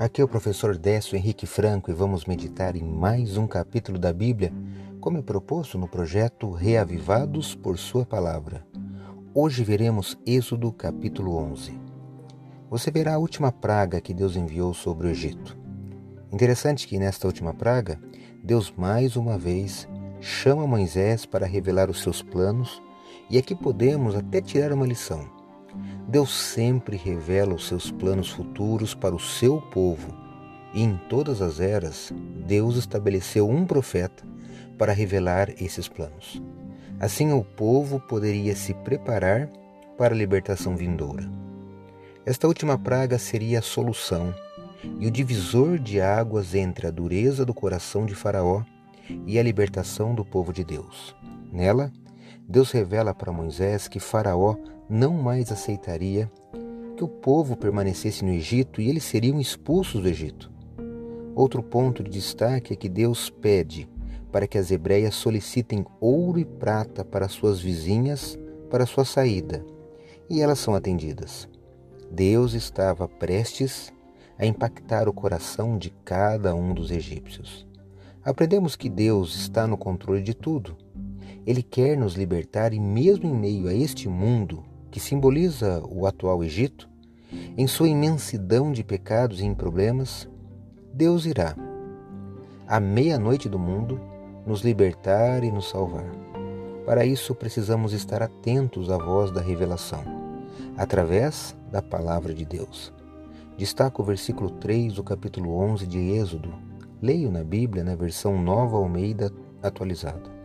Aqui é o professor Décio Henrique Franco e vamos meditar em mais um capítulo da Bíblia, como é proposto no projeto Reavivados por Sua Palavra. Hoje veremos Êxodo capítulo 11. Você verá a última praga que Deus enviou sobre o Egito. Interessante que nesta última praga, Deus mais uma vez chama Moisés para revelar os seus planos, e aqui podemos até tirar uma lição. Deus sempre revela os seus planos futuros para o seu povo, e em todas as eras, Deus estabeleceu um profeta para revelar esses planos. Assim, o povo poderia se preparar para a libertação vindoura. Esta última praga seria a solução e o divisor de águas entre a dureza do coração de Faraó e a libertação do povo de Deus. Nela, Deus revela para Moisés que Faraó não mais aceitaria que o povo permanecesse no Egito e eles seriam expulsos do Egito. Outro ponto de destaque é que Deus pede para que as hebreias solicitem ouro e prata para suas vizinhas para sua saída, e elas são atendidas. Deus estava prestes a impactar o coração de cada um dos egípcios. Aprendemos que Deus está no controle de tudo. Ele quer nos libertar e, mesmo em meio a este mundo, que simboliza o atual Egito, em sua imensidão de pecados e problemas, Deus irá, à meia-noite do mundo, nos libertar e nos salvar. Para isso, precisamos estar atentos à voz da revelação, através da palavra de Deus. Destaco o versículo 3 do capítulo 11 de Êxodo. Leio na Bíblia na versão Nova Almeida atualizada.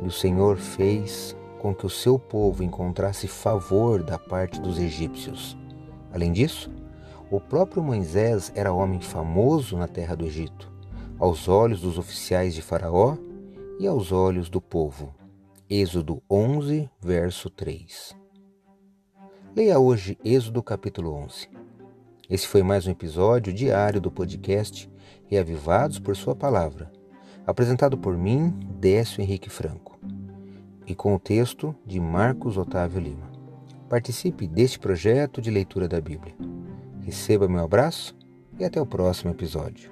E o Senhor fez com que o seu povo encontrasse favor da parte dos egípcios. Além disso, o próprio Moisés era homem famoso na terra do Egito, aos olhos dos oficiais de Faraó e aos olhos do povo. Êxodo 11, verso 3. Leia hoje Êxodo capítulo 11. Esse foi mais um episódio diário do podcast Reavivados por Sua Palavra, Apresentado por mim, Décio Henrique Franco, e com o texto de Marcos Otávio Lima. Participe deste projeto de leitura da Bíblia. Receba meu abraço e até o próximo episódio.